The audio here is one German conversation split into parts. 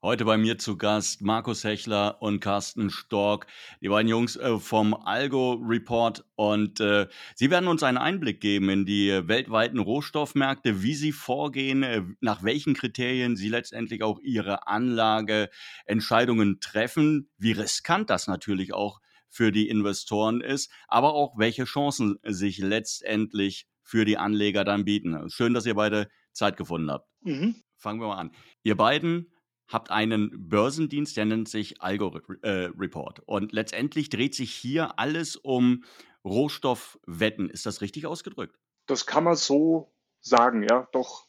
Heute bei mir zu Gast Markus Hechler und Carsten Stork, die beiden Jungs äh, vom Algo Report. Und äh, sie werden uns einen Einblick geben in die weltweiten Rohstoffmärkte, wie sie vorgehen, äh, nach welchen Kriterien sie letztendlich auch ihre Anlageentscheidungen treffen, wie riskant das natürlich auch für die Investoren ist, aber auch welche Chancen sich letztendlich für die Anleger dann bieten. Schön, dass ihr beide Zeit gefunden habt. Mhm. Fangen wir mal an. Ihr beiden habt einen Börsendienst, der nennt sich Algo äh, Report. Und letztendlich dreht sich hier alles um Rohstoffwetten. Ist das richtig ausgedrückt? Das kann man so sagen, ja, doch.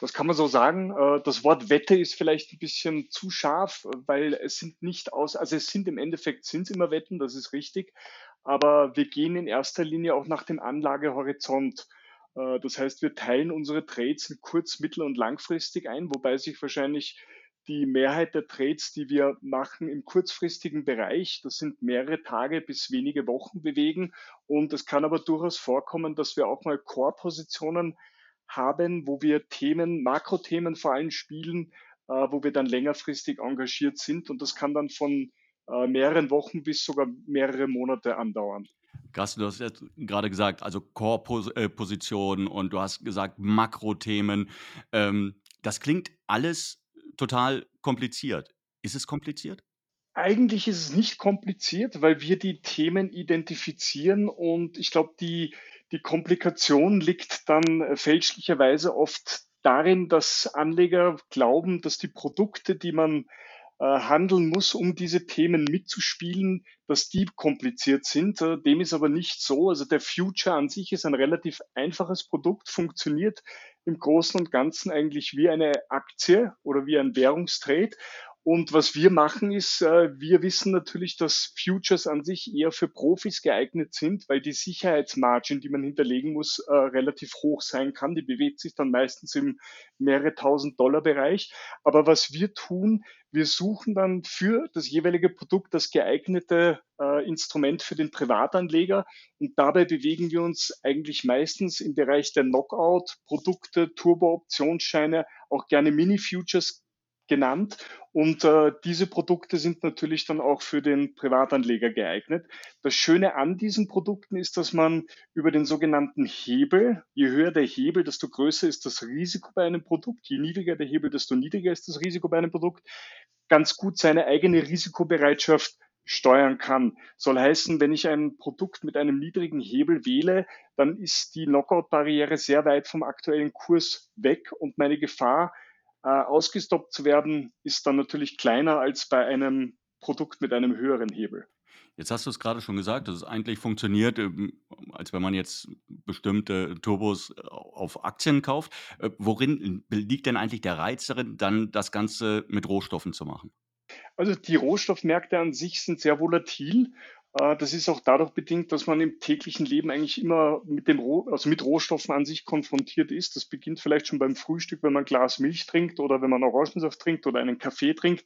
Das kann man so sagen. Äh, das Wort Wette ist vielleicht ein bisschen zu scharf, weil es sind nicht aus, also es sind im Endeffekt sind immer Wetten, das ist richtig. Aber wir gehen in erster Linie auch nach dem Anlagehorizont. Äh, das heißt, wir teilen unsere Trades in kurz-, mittel- und langfristig ein, wobei sich wahrscheinlich die Mehrheit der Trades, die wir machen im kurzfristigen Bereich, das sind mehrere Tage bis wenige Wochen bewegen. Und es kann aber durchaus vorkommen, dass wir auch mal Core-Positionen haben, wo wir Themen, Makrothemen vor allem spielen, äh, wo wir dann längerfristig engagiert sind. Und das kann dann von äh, mehreren Wochen bis sogar mehrere Monate andauern. Carsten, du hast jetzt gerade gesagt, also Core-Positionen und du hast gesagt Makrothemen. Ähm, das klingt alles total kompliziert. Ist es kompliziert? Eigentlich ist es nicht kompliziert, weil wir die Themen identifizieren und ich glaube, die, die Komplikation liegt dann äh, fälschlicherweise oft darin, dass Anleger glauben, dass die Produkte, die man handeln muss, um diese Themen mitzuspielen, dass die kompliziert sind. Äh, dem ist aber nicht so. Also der Future an sich ist ein relativ einfaches Produkt, funktioniert im Großen und Ganzen eigentlich wie eine Aktie oder wie ein Währungstrade. Und was wir machen ist, äh, wir wissen natürlich, dass Futures an sich eher für Profis geeignet sind, weil die Sicherheitsmargin, die man hinterlegen muss, äh, relativ hoch sein kann. Die bewegt sich dann meistens im mehrere tausend Dollar Bereich. Aber was wir tun, wir suchen dann für das jeweilige Produkt das geeignete äh, Instrument für den Privatanleger und dabei bewegen wir uns eigentlich meistens im Bereich der Knockout-Produkte, Turbo-Optionsscheine, auch gerne Mini-Futures genannt. Und äh, diese Produkte sind natürlich dann auch für den Privatanleger geeignet. Das Schöne an diesen Produkten ist, dass man über den sogenannten Hebel, je höher der Hebel, desto größer ist das Risiko bei einem Produkt, je niedriger der Hebel, desto niedriger ist das Risiko bei einem Produkt, ganz gut seine eigene Risikobereitschaft steuern kann. Soll heißen, wenn ich ein Produkt mit einem niedrigen Hebel wähle, dann ist die Knockout-Barriere sehr weit vom aktuellen Kurs weg und meine Gefahr, äh, ausgestoppt zu werden, ist dann natürlich kleiner als bei einem Produkt mit einem höheren Hebel. Jetzt hast du es gerade schon gesagt, dass es eigentlich funktioniert, ähm, als wenn man jetzt bestimmte Turbos äh, auf Aktien kauft. Äh, worin liegt denn eigentlich der Reiz darin, dann das Ganze mit Rohstoffen zu machen? Also die Rohstoffmärkte an sich sind sehr volatil das ist auch dadurch bedingt, dass man im täglichen Leben eigentlich immer mit dem Roh also mit Rohstoffen an sich konfrontiert ist. Das beginnt vielleicht schon beim Frühstück, wenn man ein Glas Milch trinkt oder wenn man Orangensaft trinkt oder einen Kaffee trinkt.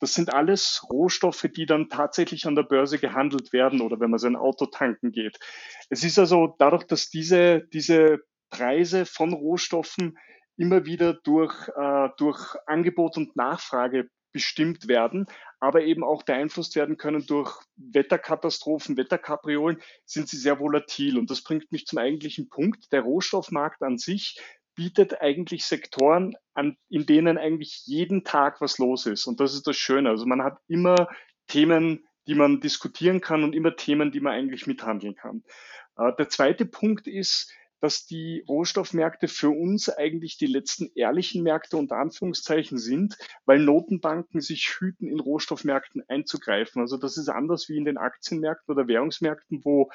Das sind alles Rohstoffe, die dann tatsächlich an der Börse gehandelt werden oder wenn man sein Auto tanken geht. Es ist also dadurch, dass diese, diese Preise von Rohstoffen immer wieder durch, äh, durch Angebot und Nachfrage bestimmt werden, aber eben auch beeinflusst werden können durch Wetterkatastrophen, Wetterkapriolen, sind sie sehr volatil. Und das bringt mich zum eigentlichen Punkt. Der Rohstoffmarkt an sich bietet eigentlich Sektoren an, in denen eigentlich jeden Tag was los ist. Und das ist das Schöne. Also man hat immer Themen, die man diskutieren kann und immer Themen, die man eigentlich mithandeln kann. Äh, der zweite Punkt ist, dass die Rohstoffmärkte für uns eigentlich die letzten ehrlichen Märkte unter Anführungszeichen sind, weil Notenbanken sich hüten, in Rohstoffmärkten einzugreifen. Also das ist anders wie in den Aktienmärkten oder Währungsmärkten, wo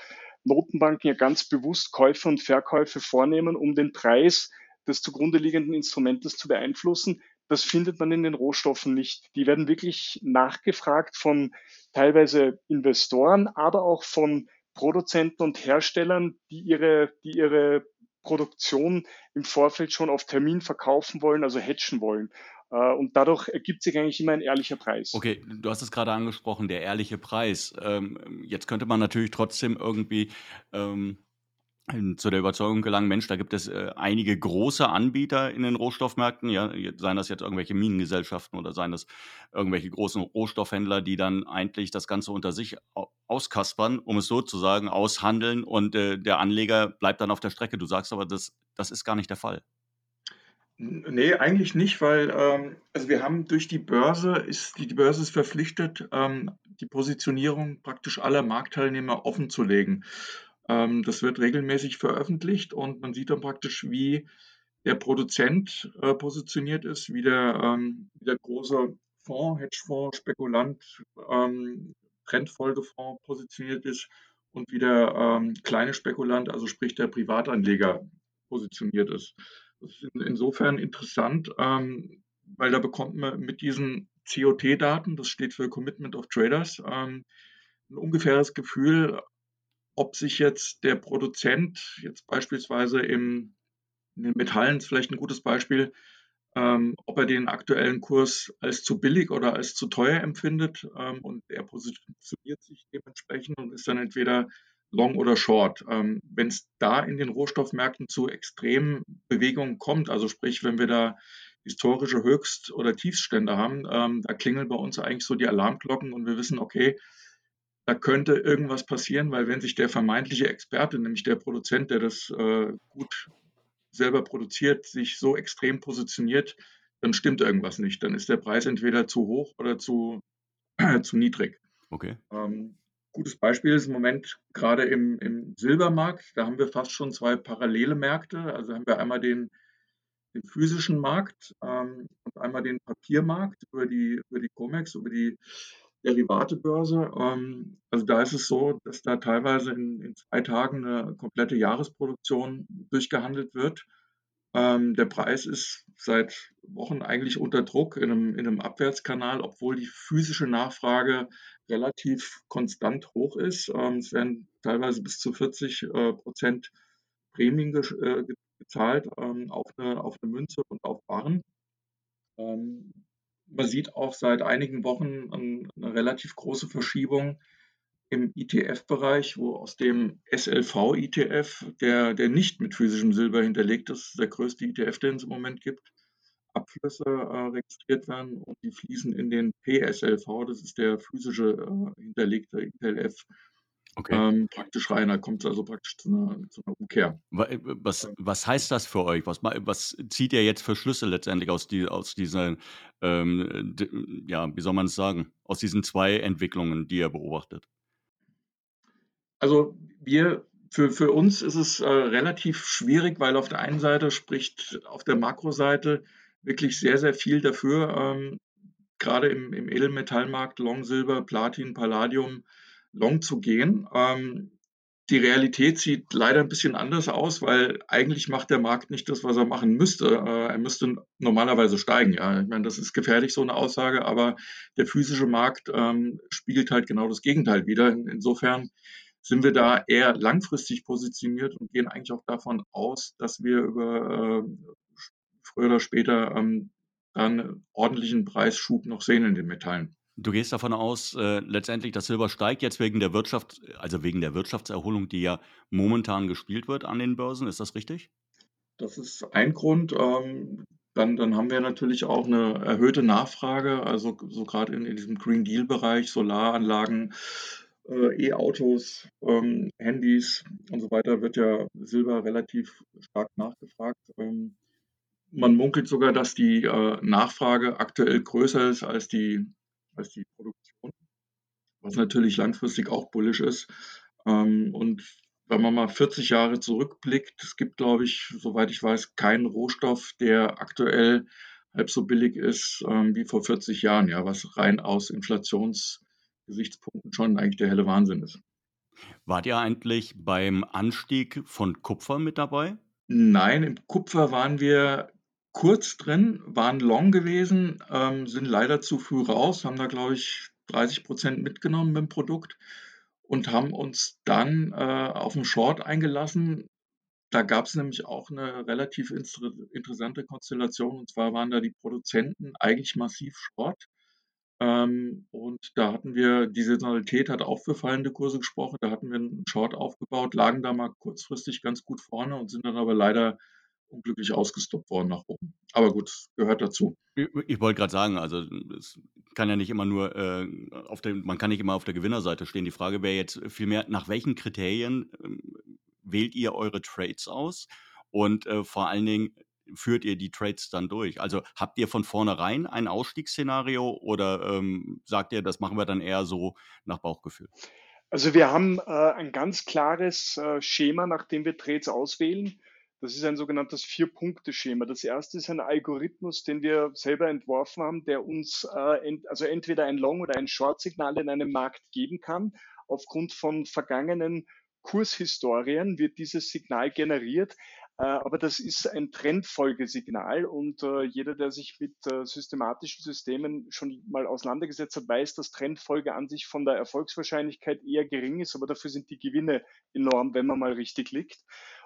Notenbanken ja ganz bewusst Käufe und Verkäufe vornehmen, um den Preis des zugrunde liegenden Instrumentes zu beeinflussen. Das findet man in den Rohstoffen nicht. Die werden wirklich nachgefragt von teilweise Investoren, aber auch von Produzenten und Herstellern, die ihre, die ihre Produktion im Vorfeld schon auf Termin verkaufen wollen, also hatchen wollen. Äh, und dadurch ergibt sich eigentlich immer ein ehrlicher Preis. Okay, du hast es gerade angesprochen, der ehrliche Preis. Ähm, jetzt könnte man natürlich trotzdem irgendwie ähm, zu der Überzeugung gelangen, Mensch, da gibt es äh, einige große Anbieter in den Rohstoffmärkten, ja, seien das jetzt irgendwelche Minengesellschaften oder seien das irgendwelche großen Rohstoffhändler, die dann eigentlich das Ganze unter sich auskaspern, um es so zu sagen, aushandeln und äh, der Anleger bleibt dann auf der Strecke. Du sagst aber, das, das ist gar nicht der Fall. Nee, eigentlich nicht, weil ähm, also wir haben durch die Börse ist die, Börse ist verpflichtet, ähm, die Positionierung praktisch aller Marktteilnehmer offenzulegen. Ähm, das wird regelmäßig veröffentlicht und man sieht dann praktisch, wie der Produzent äh, positioniert ist, wie der, ähm, wie der große Fonds, Hedgefonds, Spekulant, ähm, Trendfolgefonds positioniert ist und wie der ähm, kleine Spekulant, also sprich der Privatanleger, positioniert ist. Das ist insofern interessant, ähm, weil da bekommt man mit diesen COT-Daten, das steht für Commitment of Traders, ähm, ein ungefähres Gefühl, ob sich jetzt der Produzent jetzt beispielsweise im, in den Metallen ist vielleicht ein gutes Beispiel, ähm, ob er den aktuellen Kurs als zu billig oder als zu teuer empfindet ähm, und er positioniert sich dementsprechend und ist dann entweder Long oder Short. Ähm, wenn es da in den Rohstoffmärkten zu extremen Bewegungen kommt, also sprich, wenn wir da historische Höchst- oder Tiefstände haben, ähm, da klingeln bei uns eigentlich so die Alarmglocken und wir wissen, okay, da könnte irgendwas passieren, weil wenn sich der vermeintliche Experte, nämlich der Produzent, der das äh, gut selber produziert, sich so extrem positioniert, dann stimmt irgendwas nicht. Dann ist der Preis entweder zu hoch oder zu, äh, zu niedrig. Okay. Ähm, Gutes Beispiel ist im Moment gerade im, im Silbermarkt. Da haben wir fast schon zwei parallele Märkte. Also haben wir einmal den, den physischen Markt ähm, und einmal den Papiermarkt über die, über die COMEX, über die Derivatebörse. Ähm, also da ist es so, dass da teilweise in, in zwei Tagen eine komplette Jahresproduktion durchgehandelt wird. Ähm, der Preis ist seit Wochen eigentlich unter Druck in einem, in einem Abwärtskanal, obwohl die physische Nachfrage relativ konstant hoch ist. Ähm, es werden teilweise bis zu 40 äh, Prozent Prämien ge äh, gezahlt ähm, auf, eine, auf eine Münze und auf Waren. Man sieht auch seit einigen Wochen eine relativ große Verschiebung im ETF-Bereich, wo aus dem SLV-ETF, der, der nicht mit physischem Silber hinterlegt ist, der größte ETF, den es im Moment gibt, Abflüsse äh, registriert werden und die fließen in den PSLV, das ist der physische äh, hinterlegte ETF, okay. ähm, praktisch rein. Da kommt es also praktisch zu einer, zu einer Umkehr. Äh, was, was heißt das für euch? Was, was zieht ihr jetzt für Schlüsse letztendlich aus, die, aus dieser, ähm, ja, wie soll man es sagen, aus diesen zwei Entwicklungen, die ihr beobachtet? Also wir für, für uns ist es äh, relativ schwierig, weil auf der einen Seite spricht auf der Makroseite wirklich sehr, sehr viel dafür, ähm, gerade im, im Edelmetallmarkt Long Silber, Platin, Palladium Long zu gehen. Ähm, die Realität sieht leider ein bisschen anders aus, weil eigentlich macht der Markt nicht das, was er machen müsste. Äh, er müsste normalerweise steigen. Ja, ich meine, das ist gefährlich, so eine Aussage, aber der physische Markt ähm, spiegelt halt genau das Gegenteil wieder. In, insofern sind wir da eher langfristig positioniert und gehen eigentlich auch davon aus, dass wir über äh, früher oder später ähm, einen ordentlichen Preisschub noch sehen in den Metallen. Du gehst davon aus, äh, letztendlich, dass Silber steigt jetzt wegen der Wirtschaft, also wegen der Wirtschaftserholung, die ja momentan gespielt wird an den Börsen. Ist das richtig? Das ist ein Grund. Ähm, dann, dann haben wir natürlich auch eine erhöhte Nachfrage, also so gerade in, in diesem Green Deal-Bereich, Solaranlagen, äh, E-Autos, ähm, Handys und so weiter wird ja Silber relativ stark nachgefragt. Ähm, man munkelt sogar, dass die äh, Nachfrage aktuell größer ist als die, als die Produktion, was natürlich langfristig auch bullisch ist. Ähm, und wenn man mal 40 Jahre zurückblickt, es gibt, glaube ich, soweit ich weiß, keinen Rohstoff, der aktuell halb so billig ist ähm, wie vor 40 Jahren, ja, was rein aus Inflations- Gesichtspunkten schon eigentlich der helle Wahnsinn ist. Wart ihr eigentlich beim Anstieg von Kupfer mit dabei? Nein, im Kupfer waren wir kurz drin, waren long gewesen, ähm, sind leider zu früh raus, haben da, glaube ich, 30 Prozent mitgenommen mit dem Produkt und haben uns dann äh, auf einen Short eingelassen, da gab es nämlich auch eine relativ interessante Konstellation. Und zwar waren da die Produzenten eigentlich massiv Short. Ähm, und da hatten wir die Saisonalität hat auch für fallende Kurse gesprochen. Da hatten wir einen Short aufgebaut, lagen da mal kurzfristig ganz gut vorne und sind dann aber leider unglücklich ausgestoppt worden nach oben. Aber gut, gehört dazu. Ich, ich wollte gerade sagen, also es kann ja nicht immer nur äh, auf der, man kann nicht immer auf der Gewinnerseite stehen. Die Frage wäre jetzt vielmehr, nach welchen Kriterien äh, wählt ihr eure Trades aus? Und äh, vor allen Dingen, führt ihr die Trades dann durch? Also habt ihr von vornherein ein Ausstiegsszenario oder ähm, sagt ihr, das machen wir dann eher so nach Bauchgefühl? Also wir haben äh, ein ganz klares äh, Schema, nach dem wir Trades auswählen. Das ist ein sogenanntes Vier-Punkte-Schema. Das erste ist ein Algorithmus, den wir selber entworfen haben, der uns äh, ent, also entweder ein Long- oder ein Short-Signal in einem Markt geben kann. Aufgrund von vergangenen Kurshistorien wird dieses Signal generiert. Äh, aber das ist ein Trendfolgesignal und äh, jeder, der sich mit äh, systematischen Systemen schon mal auseinandergesetzt hat, weiß, dass Trendfolge an sich von der Erfolgswahrscheinlichkeit eher gering ist, aber dafür sind die Gewinne enorm, wenn man mal richtig liegt.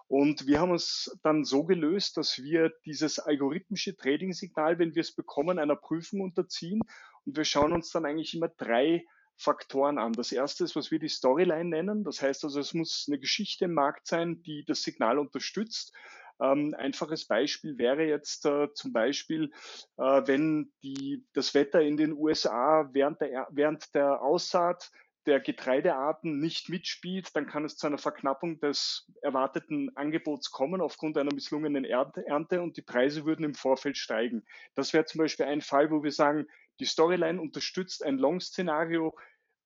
Und wir haben uns dann so gelöst, dass wir dieses algorithmische Trading-Signal, wenn wir es bekommen, einer Prüfung unterziehen. Und wir schauen uns dann eigentlich immer drei Faktoren an. Das erste ist, was wir die Storyline nennen. Das heißt also, es muss eine Geschichte im Markt sein, die das Signal unterstützt. Ähm, einfaches Beispiel wäre jetzt äh, zum Beispiel, äh, wenn die, das Wetter in den USA während der, während der Aussaat der Getreidearten nicht mitspielt, dann kann es zu einer Verknappung des erwarteten Angebots kommen aufgrund einer misslungenen Ernte und die Preise würden im Vorfeld steigen. Das wäre zum Beispiel ein Fall, wo wir sagen, die Storyline unterstützt ein Long-Szenario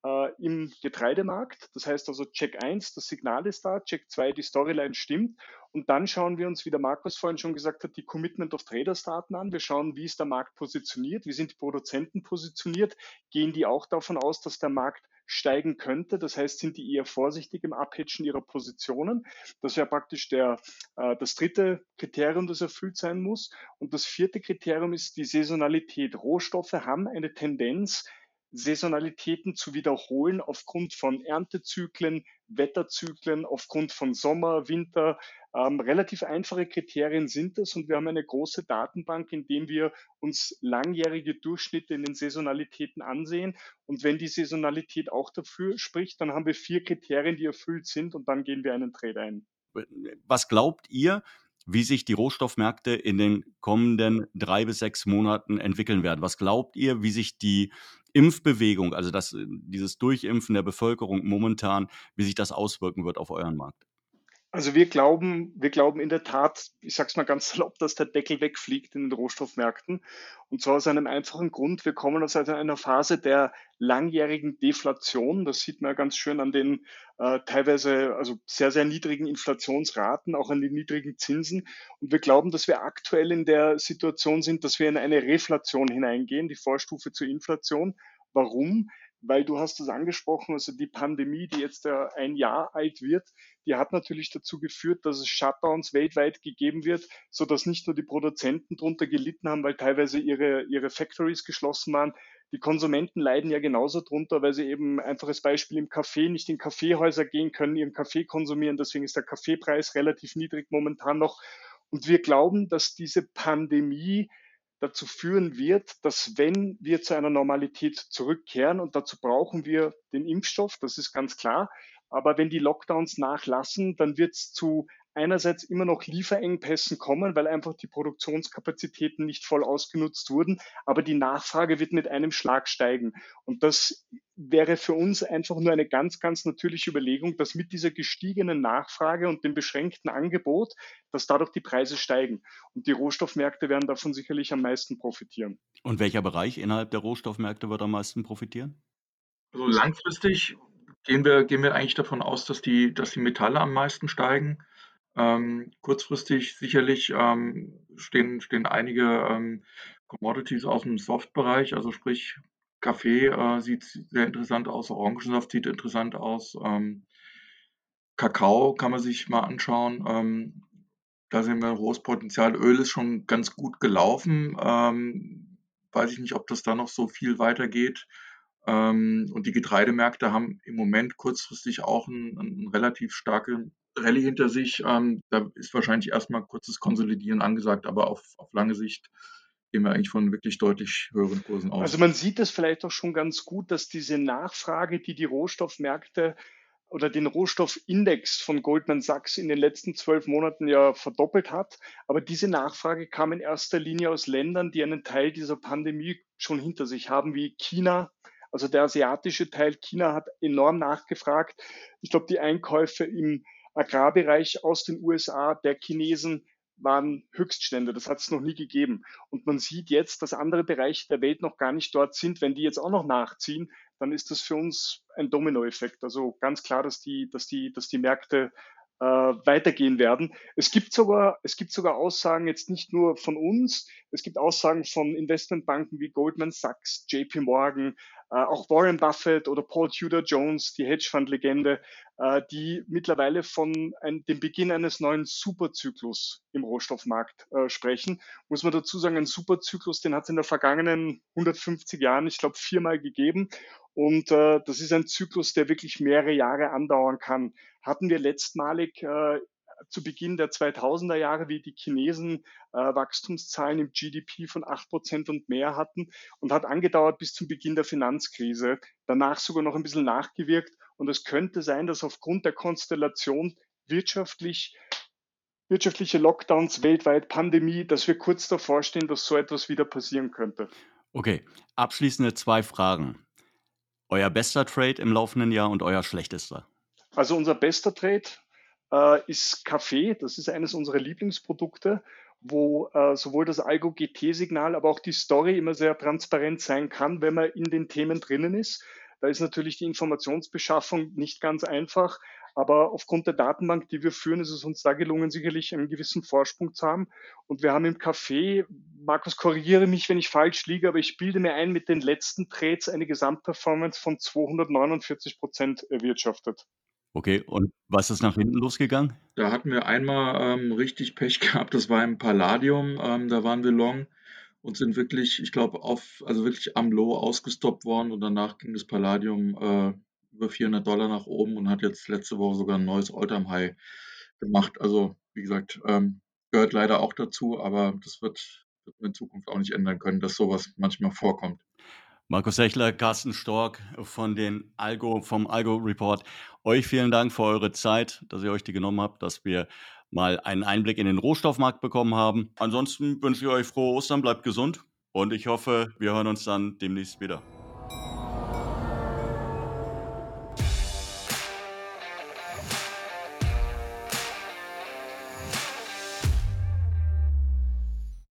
äh, im Getreidemarkt. Das heißt also Check 1, das Signal ist da, Check 2, die Storyline stimmt. Und dann schauen wir uns, wie der Markus vorhin schon gesagt hat, die Commitment of Traders Daten an. Wir schauen, wie ist der Markt positioniert, wie sind die Produzenten positioniert, gehen die auch davon aus, dass der Markt steigen könnte. Das heißt, sind die eher vorsichtig im Abhedgen ihrer Positionen. Das wäre praktisch der, äh, das dritte Kriterium, das erfüllt sein muss. Und das vierte Kriterium ist die Saisonalität. Rohstoffe haben eine Tendenz, Saisonalitäten zu wiederholen aufgrund von Erntezyklen, Wetterzyklen, aufgrund von Sommer, Winter. Ähm, relativ einfache Kriterien sind das und wir haben eine große Datenbank, in dem wir uns langjährige Durchschnitte in den Saisonalitäten ansehen. Und wenn die Saisonalität auch dafür spricht, dann haben wir vier Kriterien, die erfüllt sind und dann gehen wir einen Trade ein. Was glaubt ihr, wie sich die Rohstoffmärkte in den kommenden drei bis sechs Monaten entwickeln werden. Was glaubt ihr, wie sich die Impfbewegung, also das, dieses Durchimpfen der Bevölkerung momentan, wie sich das auswirken wird auf euren Markt? Also wir glauben, wir glauben in der Tat, ich sage es mal ganz salopp, dass der Deckel wegfliegt in den Rohstoffmärkten. Und zwar aus einem einfachen Grund. Wir kommen aus einer Phase der langjährigen Deflation. Das sieht man ganz schön an den äh, teilweise also sehr, sehr niedrigen Inflationsraten, auch an den niedrigen Zinsen. Und wir glauben, dass wir aktuell in der Situation sind, dass wir in eine Reflation hineingehen, die Vorstufe zur Inflation. Warum? Weil du hast es angesprochen, also die Pandemie, die jetzt ein Jahr alt wird, die hat natürlich dazu geführt, dass es Shutdowns weltweit gegeben wird, so dass nicht nur die Produzenten drunter gelitten haben, weil teilweise ihre, ihre Factories geschlossen waren. Die Konsumenten leiden ja genauso drunter, weil sie eben einfaches Beispiel im Kaffee nicht in Kaffeehäuser gehen können, ihren Kaffee konsumieren. Deswegen ist der Kaffeepreis relativ niedrig momentan noch. Und wir glauben, dass diese Pandemie dazu führen wird, dass wenn wir zu einer Normalität zurückkehren, und dazu brauchen wir den Impfstoff, das ist ganz klar, aber wenn die Lockdowns nachlassen, dann wird es zu einerseits immer noch Lieferengpässen kommen, weil einfach die Produktionskapazitäten nicht voll ausgenutzt wurden, aber die Nachfrage wird mit einem Schlag steigen. Und das wäre für uns einfach nur eine ganz, ganz natürliche Überlegung, dass mit dieser gestiegenen Nachfrage und dem beschränkten Angebot, dass dadurch die Preise steigen. Und die Rohstoffmärkte werden davon sicherlich am meisten profitieren. Und welcher Bereich innerhalb der Rohstoffmärkte wird am meisten profitieren? Also langfristig gehen wir, gehen wir eigentlich davon aus, dass die, dass die Metalle am meisten steigen. Ähm, kurzfristig sicherlich ähm, stehen, stehen einige ähm, Commodities aus dem Soft-Bereich, also sprich Kaffee äh, sieht sehr interessant aus, Orangensaft sieht interessant aus, ähm, Kakao kann man sich mal anschauen. Ähm, da sehen wir ein hohes Potenzial. Öl ist schon ganz gut gelaufen. Ähm, weiß ich nicht, ob das da noch so viel weitergeht. Ähm, und die Getreidemärkte haben im Moment kurzfristig auch einen, einen relativ starken Rallye hinter sich. Ähm, da ist wahrscheinlich erstmal kurzes Konsolidieren angesagt, aber auf, auf lange Sicht gehen wir eigentlich von wirklich deutlich höheren Kursen aus. Also man sieht es vielleicht auch schon ganz gut, dass diese Nachfrage, die die Rohstoffmärkte oder den Rohstoffindex von Goldman Sachs in den letzten zwölf Monaten ja verdoppelt hat. Aber diese Nachfrage kam in erster Linie aus Ländern, die einen Teil dieser Pandemie schon hinter sich haben, wie China. Also der asiatische Teil China hat enorm nachgefragt. Ich glaube, die Einkäufe im Agrarbereich aus den USA der Chinesen waren Höchststände. Das hat es noch nie gegeben. Und man sieht jetzt, dass andere Bereiche der Welt noch gar nicht dort sind. Wenn die jetzt auch noch nachziehen, dann ist das für uns ein Dominoeffekt. Also ganz klar, dass die, dass die, dass die Märkte äh, weitergehen werden. Es gibt sogar, es gibt sogar Aussagen jetzt nicht nur von uns, es gibt Aussagen von Investmentbanken wie Goldman Sachs, JP Morgan, auch Warren Buffett oder Paul Tudor Jones, die Hedgefund-Legende, äh, die mittlerweile von ein, dem Beginn eines neuen Superzyklus im Rohstoffmarkt äh, sprechen. Muss man dazu sagen, ein Superzyklus, den hat es in der vergangenen 150 Jahren, ich glaube, viermal gegeben. Und äh, das ist ein Zyklus, der wirklich mehrere Jahre andauern kann. Hatten wir letztmalig äh, zu Beginn der 2000er Jahre, wie die Chinesen äh, Wachstumszahlen im GDP von 8% und mehr hatten und hat angedauert bis zum Beginn der Finanzkrise, danach sogar noch ein bisschen nachgewirkt. Und es könnte sein, dass aufgrund der Konstellation wirtschaftlich wirtschaftliche Lockdowns weltweit, Pandemie, dass wir kurz davor stehen, dass so etwas wieder passieren könnte. Okay, abschließende zwei Fragen. Euer bester Trade im laufenden Jahr und euer schlechtester? Also unser bester Trade äh, ist Kaffee. Das ist eines unserer Lieblingsprodukte, wo äh, sowohl das Algo-GT-Signal, aber auch die Story immer sehr transparent sein kann, wenn man in den Themen drinnen ist. Da ist natürlich die Informationsbeschaffung nicht ganz einfach, aber aufgrund der Datenbank, die wir führen, ist es uns da gelungen, sicherlich einen gewissen Vorsprung zu haben. Und wir haben im Café, Markus, korrigiere mich, wenn ich falsch liege, aber ich bilde mir ein, mit den letzten Trades eine Gesamtperformance von 249 Prozent erwirtschaftet. Okay, und was ist nach hinten losgegangen? Da hatten wir einmal ähm, richtig Pech gehabt, das war im Palladium, ähm, da waren wir long und sind wirklich, ich glaube, auf, also wirklich am Low ausgestoppt worden und danach ging das Palladium äh, über 400 Dollar nach oben und hat jetzt letzte Woche sogar ein neues Alltime High gemacht. Also, wie gesagt, ähm, gehört leider auch dazu, aber das wird, wird man in Zukunft auch nicht ändern können, dass sowas manchmal vorkommt. Markus Hechler, Carsten Stork von den Algo, vom Algo Report. Euch vielen Dank für eure Zeit, dass ihr euch die genommen habt, dass wir mal einen Einblick in den Rohstoffmarkt bekommen haben. Ansonsten wünsche ich euch frohe Ostern, bleibt gesund und ich hoffe, wir hören uns dann demnächst wieder.